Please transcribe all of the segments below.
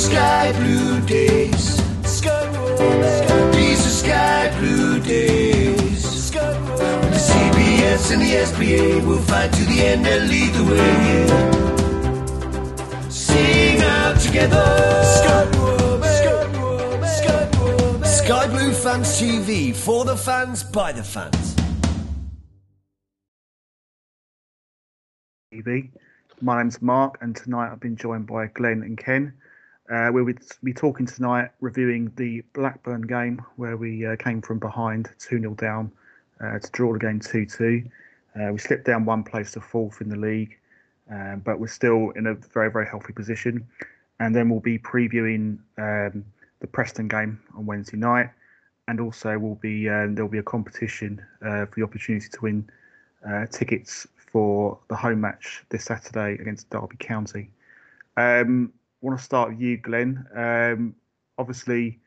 sky blue days. These are sky blue days. With the CBS and the SBA, we'll fight to the end and lead the way. Yeah. Sing out together. Sky Blue Fans TV for the fans by the fans. TV. My name's Mark, and tonight I've been joined by Glenn and Ken. Uh, we'll be talking tonight, reviewing the Blackburn game where we uh, came from behind 2 0 down uh, to draw the game 2 2. Uh, we slipped down one place to fourth in the league, um, but we're still in a very, very healthy position. And then we'll be previewing um, the Preston game on Wednesday night, and also will be um, there'll be a competition uh, for the opportunity to win uh, tickets for the home match this Saturday against Derby County. Um, want to start with you, Glenn. Um, obviously,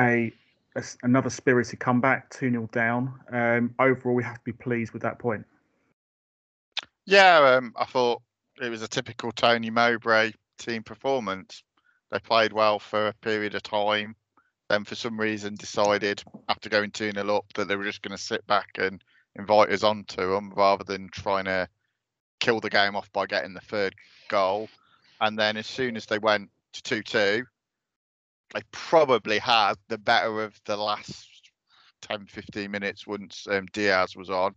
a, a, another spirited comeback, two 0 down. Um, overall, we have to be pleased with that point. Yeah, um, I thought it was a typical Tony Mowbray team performance. They played well for a period of time, then for some reason decided after going 2 0 up that they were just going to sit back and invite us onto them rather than trying to kill the game off by getting the third goal. And then as soon as they went to 2 2, they probably had the better of the last 10 15 minutes once um, Diaz was on.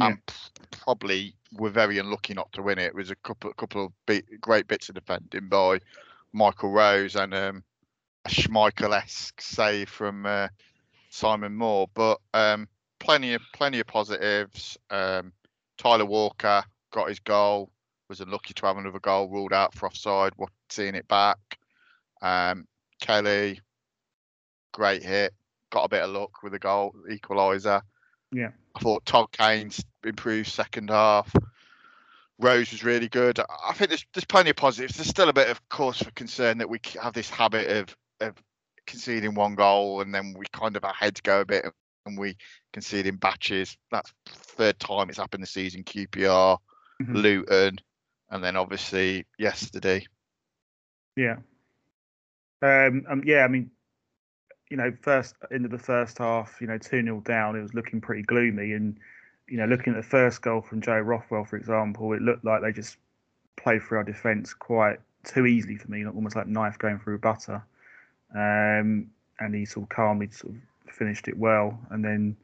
Yeah. And probably were very unlucky not to win it. It was a couple, couple of beat, great bits of defending by Michael Rose and um, a Schmeichel esque save from uh, Simon Moore. But um, plenty of plenty of positives. Um, Tyler Walker got his goal. Was unlucky to have another goal ruled out for offside. What seeing it back. Um, Kelly, great hit. Got a bit of luck with the goal equaliser. Yeah. I thought Todd Kane's improved second half. Rose was really good. I think there's there's plenty of positives. There's still a bit of cause for concern that we have this habit of of conceding one goal and then we kind of our heads go a bit and we concede in batches. That's third time it's happened this season. QPR, mm-hmm. Luton, and then obviously yesterday. Yeah. Um, um, yeah, I mean, you know, first into the first half, you know, 2 0 down, it was looking pretty gloomy. And, you know, looking at the first goal from Joe Rothwell, for example, it looked like they just played through our defence quite too easily for me, almost like knife going through butter. Um, and he sort of calmly sort of finished it well, and then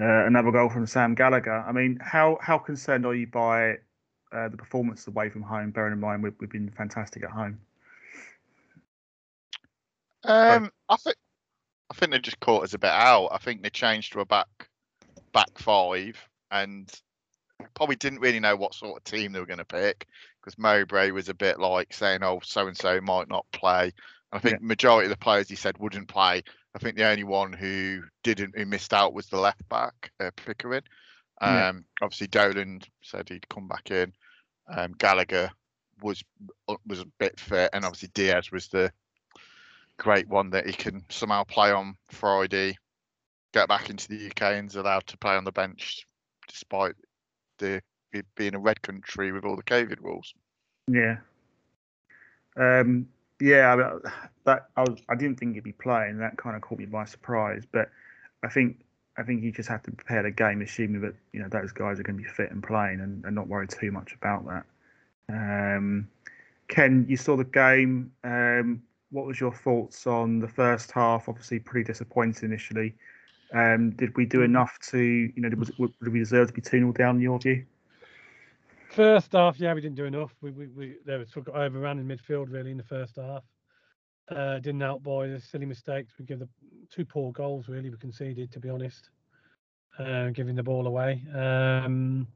uh, another goal from Sam Gallagher. I mean, how how concerned are you by uh, the performance away from home? Bearing in mind we've, we've been fantastic at home. Um, I think I think they just caught us a bit out. I think they changed to a back back five, and probably didn't really know what sort of team they were going to pick because Mowbray was a bit like saying, "Oh, so and so might not play." I think yeah. majority of the players he said wouldn't play. I think the only one who didn't, who missed out, was the left back, uh, Pickering. Um, yeah. Obviously, Dolan said he'd come back in. Um, Gallagher was uh, was a bit fit, and obviously Diaz was the great one that he can somehow play on Friday, get back into the UK, and is allowed to play on the bench despite the it being a red country with all the COVID rules. Yeah. Um, yeah, that I was I didn't think he'd be playing. That kind of caught me by surprise. But I think I think you just have to prepare the game, assuming that you know those guys are going to be fit and playing, and, and not worry too much about that. Um, Ken, you saw the game. Um, what was your thoughts on the first half? Obviously, pretty disappointing initially. Um, did we do enough to, you know, did, did we deserve to be 2 0 down in your view? First half, yeah, we didn't do enough. We we, we there was sort of overran in midfield really in the first half. Uh, didn't by the silly mistakes. We give the two poor goals really we conceded to be honest, uh, giving the ball away. Um,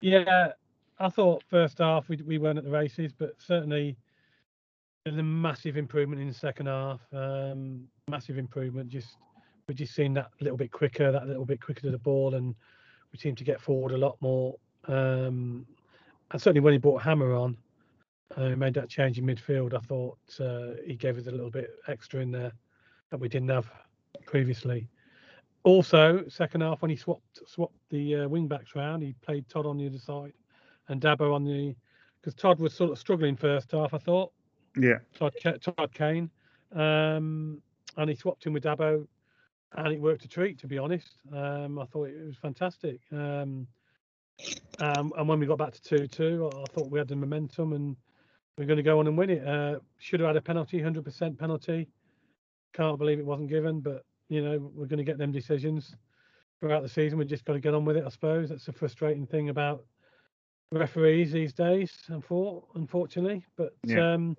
yeah, I thought first half we we weren't at the races, but certainly there's a massive improvement in the second half. Um, massive improvement. Just we just seen that little bit quicker, that little bit quicker to the ball, and we seem to get forward a lot more. Um, and certainly when he brought Hammer on, uh, made that change in midfield, I thought uh, he gave us a little bit extra in there that we didn't have previously. Also, second half when he swapped swapped the uh, wing backs round, he played Todd on the other side and Dabo on the because Todd was sort of struggling first half, I thought. Yeah. Todd, Todd Kane, um, and he swapped him with Dabo, and it worked a treat. To be honest, um, I thought it was fantastic. Um, um, and when we got back to two-two, I I thought we had the momentum, and we are going to go on and win it. Uh, should have had a penalty, hundred percent penalty. Can't believe it wasn't given, but you know we're going to get them decisions throughout the season. We've just got to get on with it, I suppose. That's the frustrating thing about referees these days, unfor- unfortunately. But Yeah. um,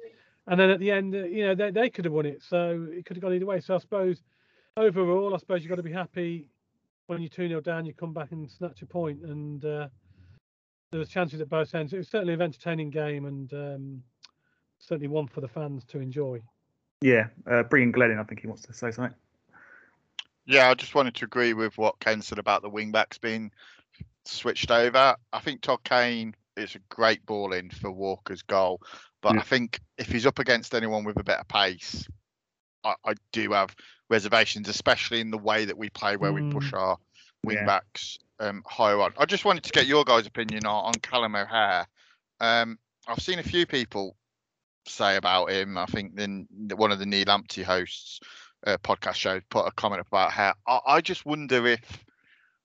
and then at the end, uh, you know, they, they could have won it, so it could have gone either way. So I suppose overall, I suppose you've got to be happy when you're 2 0 down, you come back and snatch a point, and uh, there was chances at both ends. It was certainly an entertaining game, and um, certainly one for the fans to enjoy. Yeah. Uh, bringing Glenn in, I think he wants to say something. Yeah, I just wanted to agree with what Ken said about the wing backs being switched over. I think Todd Kane is a great ball in for Walker's goal, but Yeah. I think if he's up against anyone with a better pace, I, I do have reservations, especially in the way that we play, where we push our wing Yeah. backs um, higher on. I just wanted to get your guys' opinion on, on Callum O'Hare. Um, I've seen a few people say about him. I think then one of the Neil Lamptey hosts uh, podcast show put a comment about how I, I just wonder if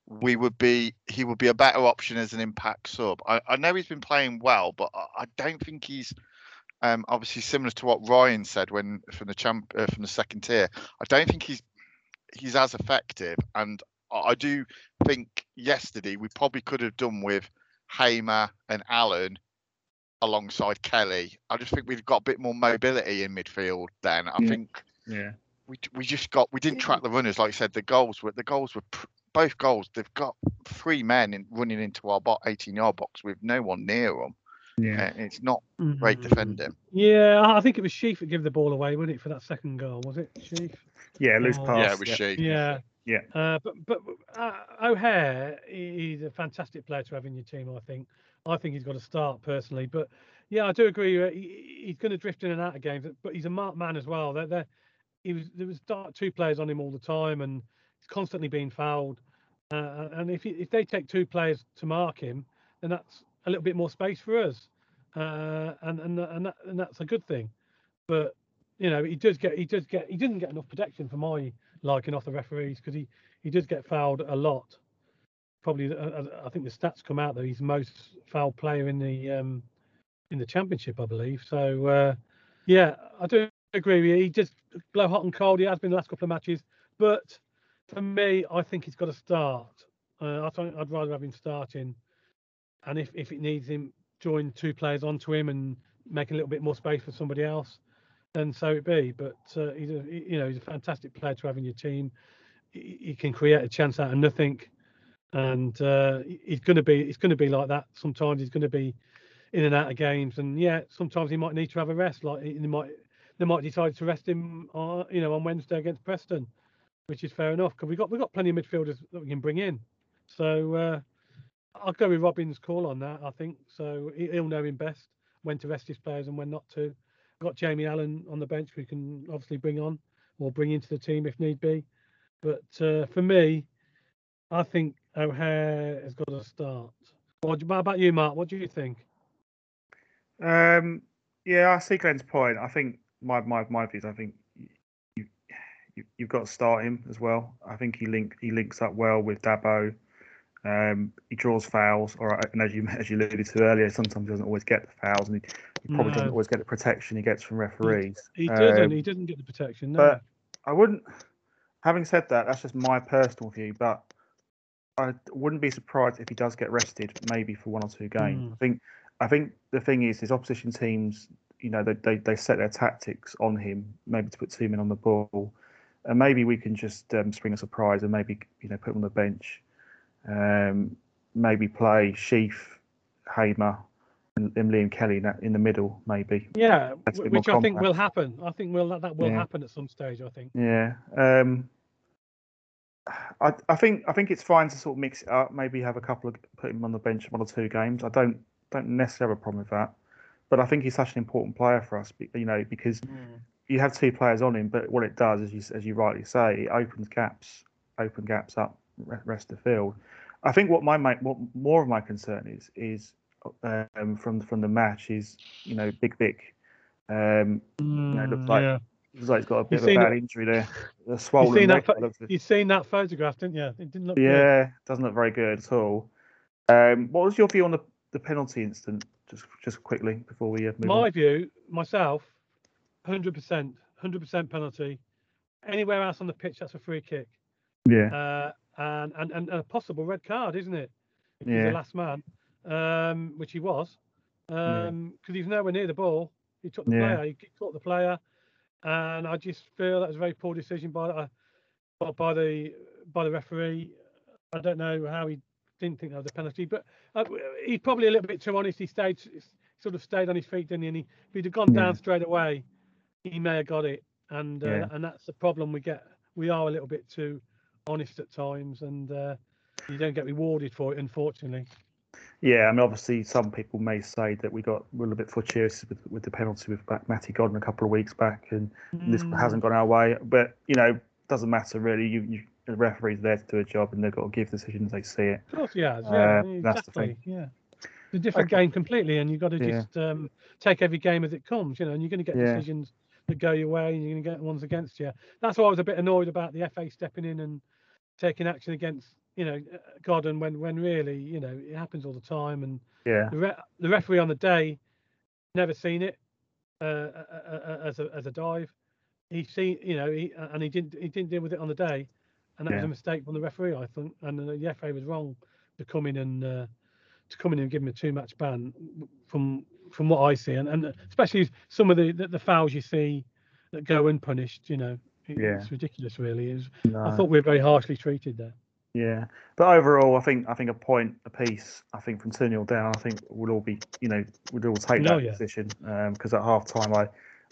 we would be he would be a better option as an impact sub. I, I know he's been playing well, but I, I don't think he's um, obviously similar to what Ryan said when from the champ uh, from the second tier. I don't think he's he's as effective, and I, I do think yesterday we probably could have done with Hamer and Allen alongside Kelly. I just think we've got a bit more mobility in midfield. Then I Yeah. think Yeah. we we just got we didn't track the runners like I said. The goals were the goals were pr- both goals. They've got three men in, running into our bo- 18 yard box with no one near them. Yeah. Uh, it's not great defending. Yeah, I I think it was Sheaf that gave the ball away, wasn't it, for that second goal? Was it Sheaf? Yeah. Loose Oh. pass. yeah, it was she. Yeah. Yeah. Uh, but but uh, O'Hare, he- he's a fantastic player to have in your team. I think. I think he's got to start personally. But yeah, I do agree. uh, he- He's going to drift in and out of games, but he's a marked man as well. There, there, he was there was two players on him all the time, and he's constantly being fouled. Uh, and if he, if they take two players to mark him, then that's a little bit more space for us, uh, and and and, that, and that's a good thing. But you know, he does get he does get he doesn't get enough protection for my liking off the referees because he he does get fouled a lot. Probably, uh, uh, I think the stats come out that he's most fouled player in the um, in the championship, I believe. So uh, yeah, I do agree with you. He just blow hot and cold. He has been the last couple of matches, but for me, I think he's got to start. Uh, I think I'd rather have him starting, and if if it needs him, join two players onto him and make a little bit more space for somebody else, then so it be. But uh, he's a he- you know he's a fantastic player to have in your team. He, he can create a chance out of nothing, and uh, he's going to be he's going to be like that. Sometimes he's going to be in and out of games, and yeah, sometimes he might need to have a rest. Like they might they might decide to rest him, on, you know, on Wednesday against Preston, which is fair enough because we got we got plenty of midfielders that we can bring in. So uh, I'll go with Robin's call on that. I think so. he- He'll know him best when to rest his players and when not to. Got Jamie Allen on the bench, we can obviously bring on or bring into the team if need be. But uh, for me, I think O'Hare has got to start. What about you, Mark? What do you think? Um, yeah, I see Glenn's point. I think my my my views. I think you, you you've got to start him as well. I think he link he links up well with Dabo. Um, he draws fouls, or and as you as you alluded to earlier, sometimes he doesn't always get the fouls, and he, he probably doesn't always get the protection he gets from referees. He didn't. Um, he doesn't get the protection. No. but I wouldn't. Having said that, that's just my personal view. But I wouldn't be surprised if he does get rested, maybe for one or two games. Mm. I think. I think the thing is, is opposition teams, you know, they, they they set their tactics on him, maybe to put two men on the ball, and maybe we can just um, spring a surprise and maybe you know put him on the bench, um, maybe play Sheaf, Hamer, and, and Liam Kelly in, that, in the middle, maybe. yeah, that's a wh- bit more which I think will happen. I think will that, that will Yeah. happen at some stage. I think. Yeah. Um, I I think I think it's fine to sort of mix it up. Maybe have a couple of put him on the bench one or two games. I don't don't necessarily have a problem with that, but I think he's such an important player for us. be- You know, because you have two players on him, but what it does, as you as you rightly say, it opens gaps, open gaps up re- rest of the field. I think what my ma- what more of my concern is is um, from from the match is you know Big Vic Um, it looks like- yeah. looks like he's got a bit of a bad it- injury there. A You swollen seen leg. that? pho- by the looks of. You seen that photograph, didn't you? It didn't look good. Yeah, doesn't look very good at all. Um, what was your view on the, the penalty incident? Just just quickly before we uh, move My on. view, myself, hundred percent, hundred percent penalty. Anywhere else on the pitch, that's a free kick, Yeah, uh, and, and and a possible red card, isn't it? If he's the last man, um, which he was, Yeah. because he's nowhere near the ball. He took the Yeah. player, he caught the player, and I just feel that was a very poor decision by uh, by- the by the referee. I don't know how he didn't think that was a penalty, but uh, he's probably a little bit too honest. He stayed sort of stayed on his feet, didn't he? And he, if he'd have gone Yeah. down straight away, he may have got it. And uh, Yeah. and that's the problem we get. We are a little bit too honest at times, and uh, you don't get rewarded for it, unfortunately. yeah. I mean, obviously, some people may say that we got a little bit fortuitous with, with the penalty with back Matty Godden a couple of weeks back, and this Mm, hasn't gone our way. But you know, doesn't matter really. You, you the referee's there to do a job, and they've got to give decisions they see it. Of course, he has. Yeah, Uh, that's the exactly. thing. Yeah, it's a different Okay. game completely, and you've got to Yeah. just um, take every game as it comes. You know, and you're going to get Yeah. decisions that go your way, and you're going to get ones against you. That's why I was a bit annoyed about the FA stepping in and taking action against you know uh, Godden when when really you know it happens all the time, and Yeah, the, re- the referee on the day never seen it uh, uh, uh, as a as a dive. He seen you know he and he didn't he didn't deal with it on the day, and that was a mistake from the referee I think, and the FA was wrong to come in and uh, to come in and give him a two match ban from from what I see, and, and especially some of the, the the fouls you see that go unpunished. You know, it- Yeah. it's ridiculous. Really, It's- no. I thought we were very harshly treated there. Yeah, but overall, I think I think a point apiece. I think from two 0 down, I think we'll all be, you know, we'd all take No, that yeah. position because at half time, I,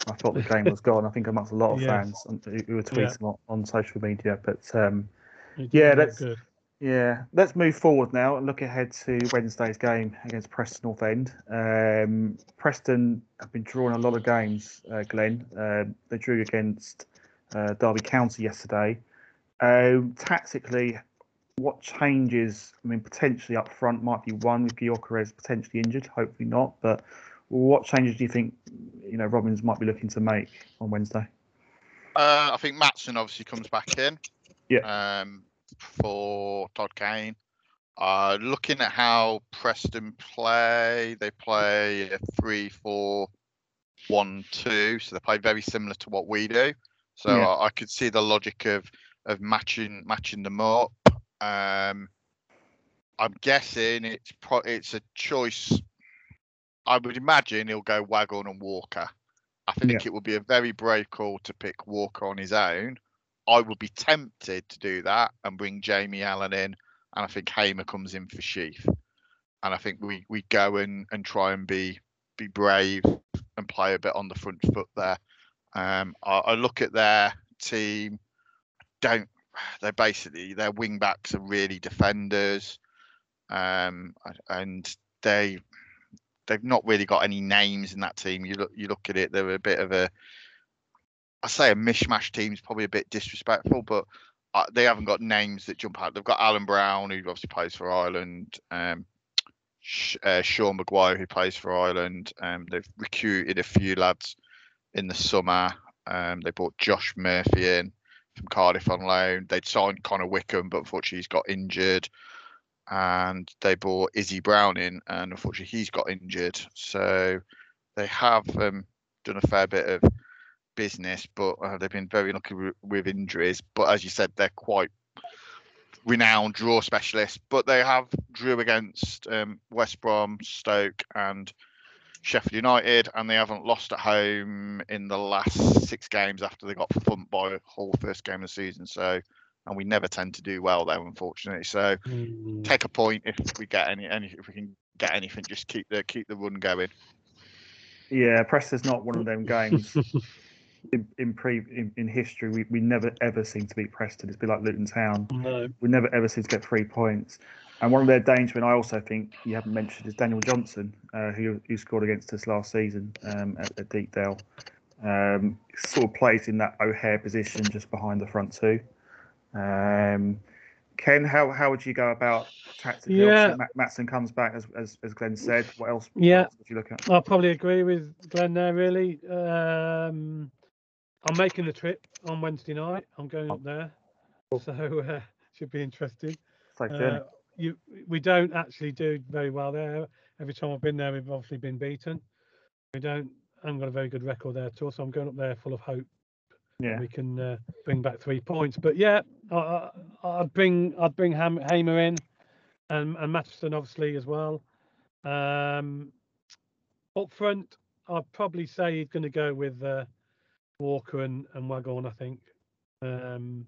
I thought the game was gone. I think amongst a lot of Yes. fans um, who were Yeah. tweeting on, on social media. But um, Yeah, that's- good. Yeah, let's move forward now and look ahead to Wednesday's game against Preston North End. Um, Preston have been drawing a lot of games, uh, Glenn. Um they drew against uh, Derby County yesterday. Um, tactically, what changes? I mean, potentially up front might be one with Gyökeres potentially injured. Hopefully not. But what changes do you think you know Robins might be looking to make on Wednesday? Uh, I think Maatsen obviously comes back in. Yeah. Um, for Todd Kane. Uh, looking at how Preston play, they play a three-four-one-two, so they play very similar to what we do. So Yeah. I, I could see the logic of of matching matching them up. Um, I'm guessing it's pro- it's a choice. I would imagine he'll go Waghorn and Walker. I think it would be a very brave call to pick Walker on his own. I would be tempted to do that and bring Jamie Allen in, and I think Hamer comes in for Sheaf, And I think we, we go and, and try and be be brave and play a bit on the front foot there. Um, I, I look at their team. Don't they basically their wing backs are really defenders, um, and they they've not really got any names in that team. You look you look at it, they're a bit of a I say a mishmash team is probably a bit disrespectful, but uh, they haven't got names that jump out. They've got Alan Browne, who obviously plays for Ireland, um, uh, Sean Maguire, who plays for Ireland. Um, they've recruited a few lads in the summer. Um, they brought Josh Murphy in from Cardiff on loan. They'd signed Connor Wickham, but unfortunately he's got injured. And they brought Izzy Brown in, and unfortunately he's got injured. So they have um, done a fair bit of business, but uh, they've been very lucky with, with injuries. But as you said, they're quite renowned draw specialists. But they have drew against um, West Brom, Stoke, and Sheffield United, and they haven't lost at home in the last six games after they got thumped by Hull first game of the season. So, and we never tend to do well there, unfortunately. So, Mm. take a point if we get any, any if we can get anything. Just keep the keep the run going. Yeah, Preston's not one of them games. in in, pre, in in history, we, we never ever seem to beat Preston. It's been like Luton Town. no. We never ever seem to get three points. And one of their danger, and I also think you haven't mentioned, is Daniel Johnson, uh, who who scored against us last season um, at, at Deepdale. Um, sort of plays in that O'Hare position just behind the front two. Um, Ken, how how would you go about tactically? Yeah. Maatsen comes back as, as as Glenn said. What else? what Yeah. else would you look at? I probably agree with Glenn there. Really, um, I'm making the trip on Wednesday night. I'm going up there, so uh, should be interesting. Journey. Uh, you, we don't actually do very well there. Every time I've been there, we've obviously been beaten. We don't. I haven't got a very good record there at all, so I'm going up there full of hope yeah. we can uh, bring back three points. But yeah, I, I, I'd bring I'd bring Ham, Hamer in, and and Maatsen obviously as well. Um, up front, I'd probably say he's going to go with uh, Walker and and Waghorn. I think. Um,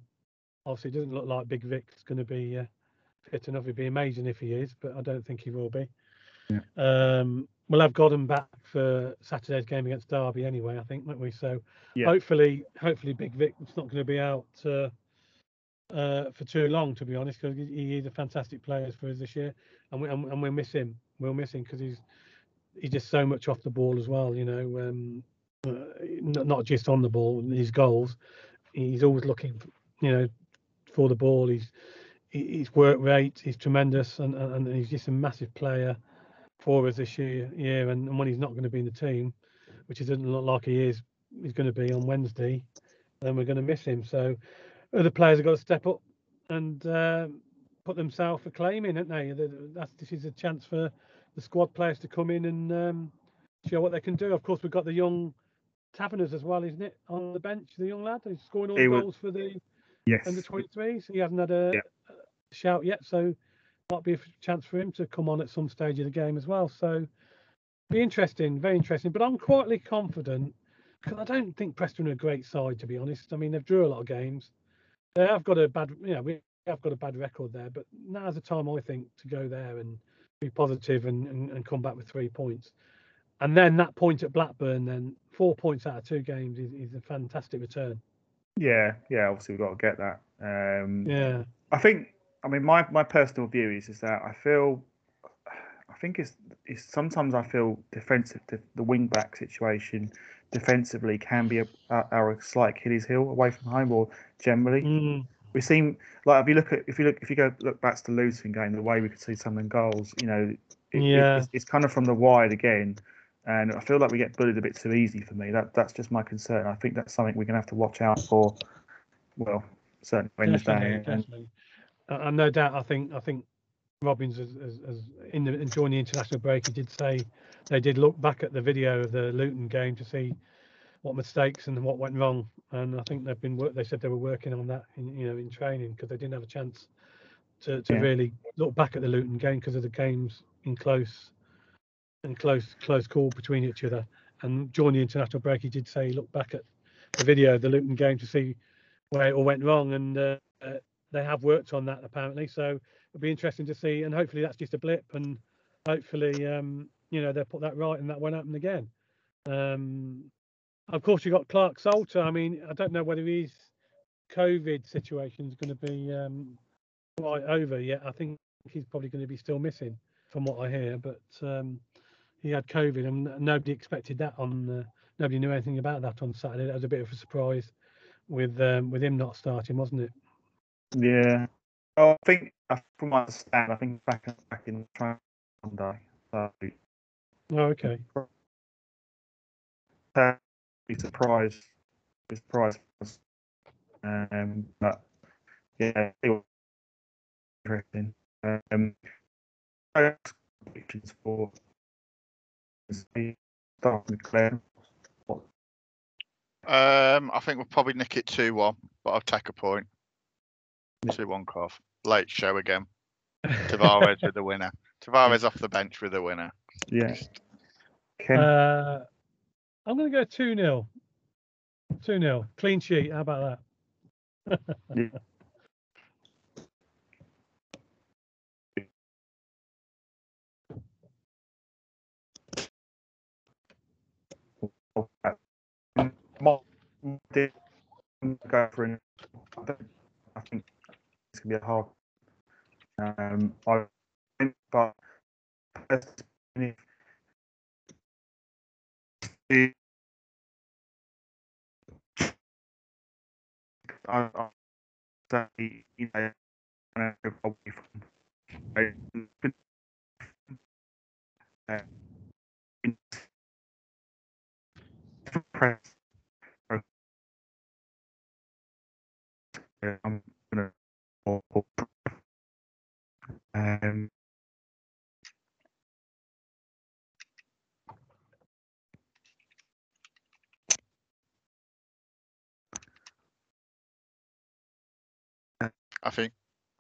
obviously, it doesn't look like Big Vic's going to be uh, fit enough. It'd be amazing if he is, but I don't think he will be. Yeah. Um, we'll have Godden back for Saturday's game against Derby anyway. I think, won't we? So Yeah. hopefully, hopefully Big Vic's not going to be out uh, uh, for too long, to be honest, because he is a fantastic player for us this year, and we and, and we'll miss him. We'll miss him because he's he's just so much off the ball as well. You know, um, not, not just on the ball, his goals. He's always looking, you know, for the ball. He's his work rate is tremendous, and, and, he's just a massive player for us this year. year and, and when he's not going to be in the team, which it doesn't look like he is, he's going to be on Wednesday, then we're going to miss him. So other players have got to step up and uh, put themselves a claim in, haven't they? The- That's, this is a chance for the squad players to come in and um, show what they can do. Of course, we've got the young Tavares as well, isn't it, on the bench? The young lad who's scoring all He the was- goals for the Yes. under 23s. He hasn't had a, Yeah. a shout yet, so might be a chance for him to come on at some stage of the game as well. So be interesting, very interesting. But I'm quietly confident because I don't think Preston are a great side, to be honest. I mean, they've drew a lot of games. They have got a bad, you know, we have got a bad record there. But now's the time I think to go there and be positive and, and, and come back with three points. And then that point at Blackburn, then four points out of two games is, is a fantastic return. Yeah. Yeah. Obviously, we've got to get that. Um, Yeah. I think. I mean, my, my personal view is is that I feel. I think it's, it's sometimes I feel defensive. The, the wing back situation defensively can be a, a, a slight Achilles heel away from home or generally. Mm, we seem like if you look at if you look if you go look back to the Luton game, the way we could see some of the goals, you know, it, it- Yeah. it's, it's kind of from the wide again, and I feel like we get bullied a bit too easy for me. That that's just my concern. I think that's something we're gonna have to watch out for. Well, certainly Wednesday. Definitely, and-. Uh, and no doubt, I think I think Robins, as, as, as in the during the international break, he did say they did look back at the video of the Luton game to see what mistakes and what went wrong. And I think they've been work. They said they were working on that, in, you know, in training because they didn't have a chance to, to Yeah. really look back at the Luton game because of the games in close and close close call between each other. And during the international break, he did say he looked back at the video the Luton game to see where it all went wrong, and uh, uh, they have worked on that apparently. So it'll be interesting to see, and hopefully that's just a blip, and hopefully um, you know they'll put that right and that won't happen again. Um, of course, you got Clarke Salter. I mean, I don't know whether his COVID situation is going to be um, quite over yet. I think he's probably going to be still missing, from what I hear. But um, he had COVID, and nobody expected that on. Uh, nobody knew anything about that on Saturday. That was a bit of a surprise with um, with him not starting, wasn't it? Yeah. Well, I think, uh, from my understand, I think back back in Sunday. So Oh, okay. be surprised. Be surprised. Um, but yeah, interesting. Um, predictions for start with Um, I think we'll probably nick it 2 1, but I'll take a point. Yeah. 2 1 Cov. Late show again. Tavares with the winner. Tavares off the bench with the winner. Yeah. Ken. Uh, I'm going to go 2 0. 2 0. Clean sheet. How about that? Mark did go for an. I think it's gonna be a hard. Um, I but I, I say, you know, away from uh, press. I'm gonna um, I think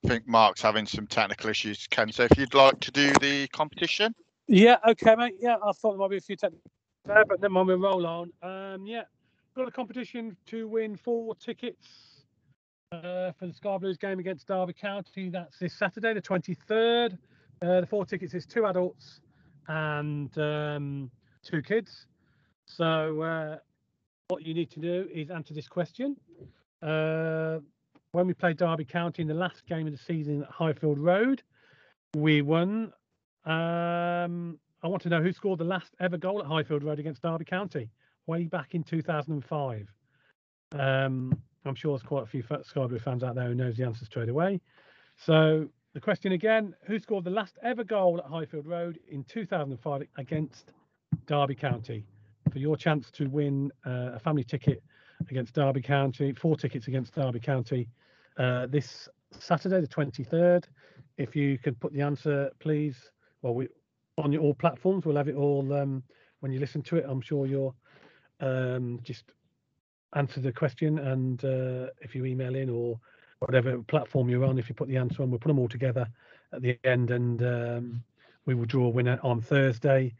I think Mark's having some technical issues, Ken. So if you'd like to do the competition, Yeah, okay, mate. Yeah, I thought there might be a few technical there, but never mind, we'll roll on. Um, yeah, got a competition to win four tickets uh, for the Sky Blues game against Derby County. That's this Saturday, the 23rd. Uh, the four tickets is two adults and um, two kids. So uh, what you need to do is answer this question. Uh, when we played Derby County in the last game of the season at Highfield Road, we won um, I want to know who scored the last ever goal at Highfield Road against Derby County way back in 2005. Um, I'm sure there's quite a few Scarborough fans out there who knows the answer straight away. So the question again: Who scored the last ever goal at Highfield Road in 2005 against Derby County? For your chance to win uh, a family ticket against Derby County, four tickets against Derby County uh, this Saturday, the 23rd. If you could put the answer, please, well, we on your all platforms. We'll have it all um, when you listen to it. I'm sure you'll um, just answer the question, and uh, if you email in or whatever platform you're on, if you put the answer on, we'll put them all together at the end, and um, we will draw a winner on Thursday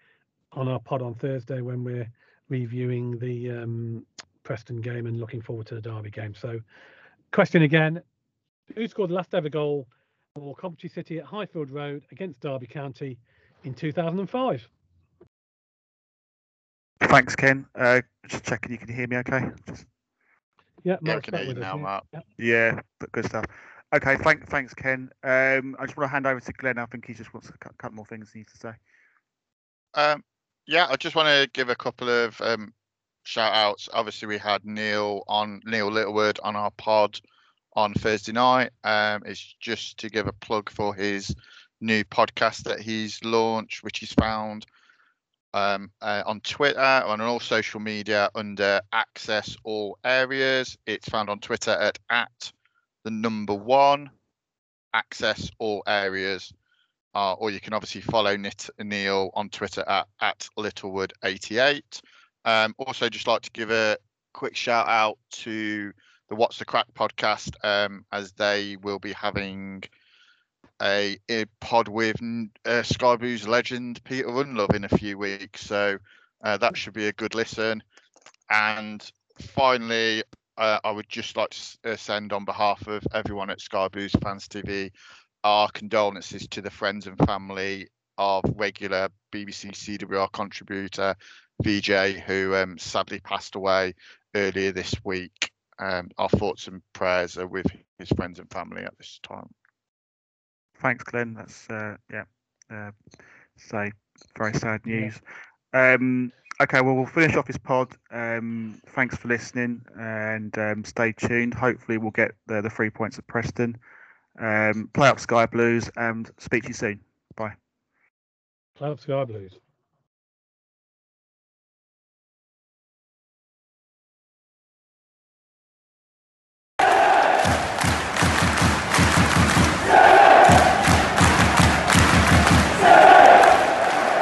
on our pod on Thursday when we're reviewing the um, Preston game and looking forward to the Derby game. So, question again: Who scored the last ever goal for Coventry City at Highfield Road against Derby County in 2005? Thanks, Ken. Uh, just checking you can hear me okay. Just, Yeah, yeah, we can hear you now. Mark. Yeah. yeah, but good stuff. Okay, thank, thanks, Ken. Um, I just want to hand over to Glenn. I think he just wants a couple more things he needs to say. Um, yeah, I just want to give a couple of um, shout outs. Obviously, we had Neil on Neil Littlewood on our pod on Thursday night. Um, it's just to give a plug for his new podcast that he's launched, which he's found um, uh, on Twitter on all social media under Access All Areas. It's found on Twitter at at the number one Access All Areas. Uh, or you can obviously follow Nit- Neil on Twitter at, at Littlewood88. Um, also, just like to give a quick shout out to the What's the Crack podcast, um, as they will be having a, a pod with uh, Sky Blues legend Peter Ndlovu in a few weeks. So uh, that should be a good listen. And finally, uh, I would just like to uh, send on behalf of everyone at Sky Blues Fans TV our condolences to the friends and family of regular BBC CWR contributor VJ, who um, sadly passed away earlier this week. Um, our thoughts and prayers are with his friends and family at this time. Thanks, Glenn. That's uh, yeah. Uh, say very sad news. Um, okay, well we'll finish off this pod. Um, thanks for listening and um, stay tuned. Hopefully we'll get the, the three points at Preston. Um, play up Sky Blues and speak to you soon. Bye. Play up Sky Blues.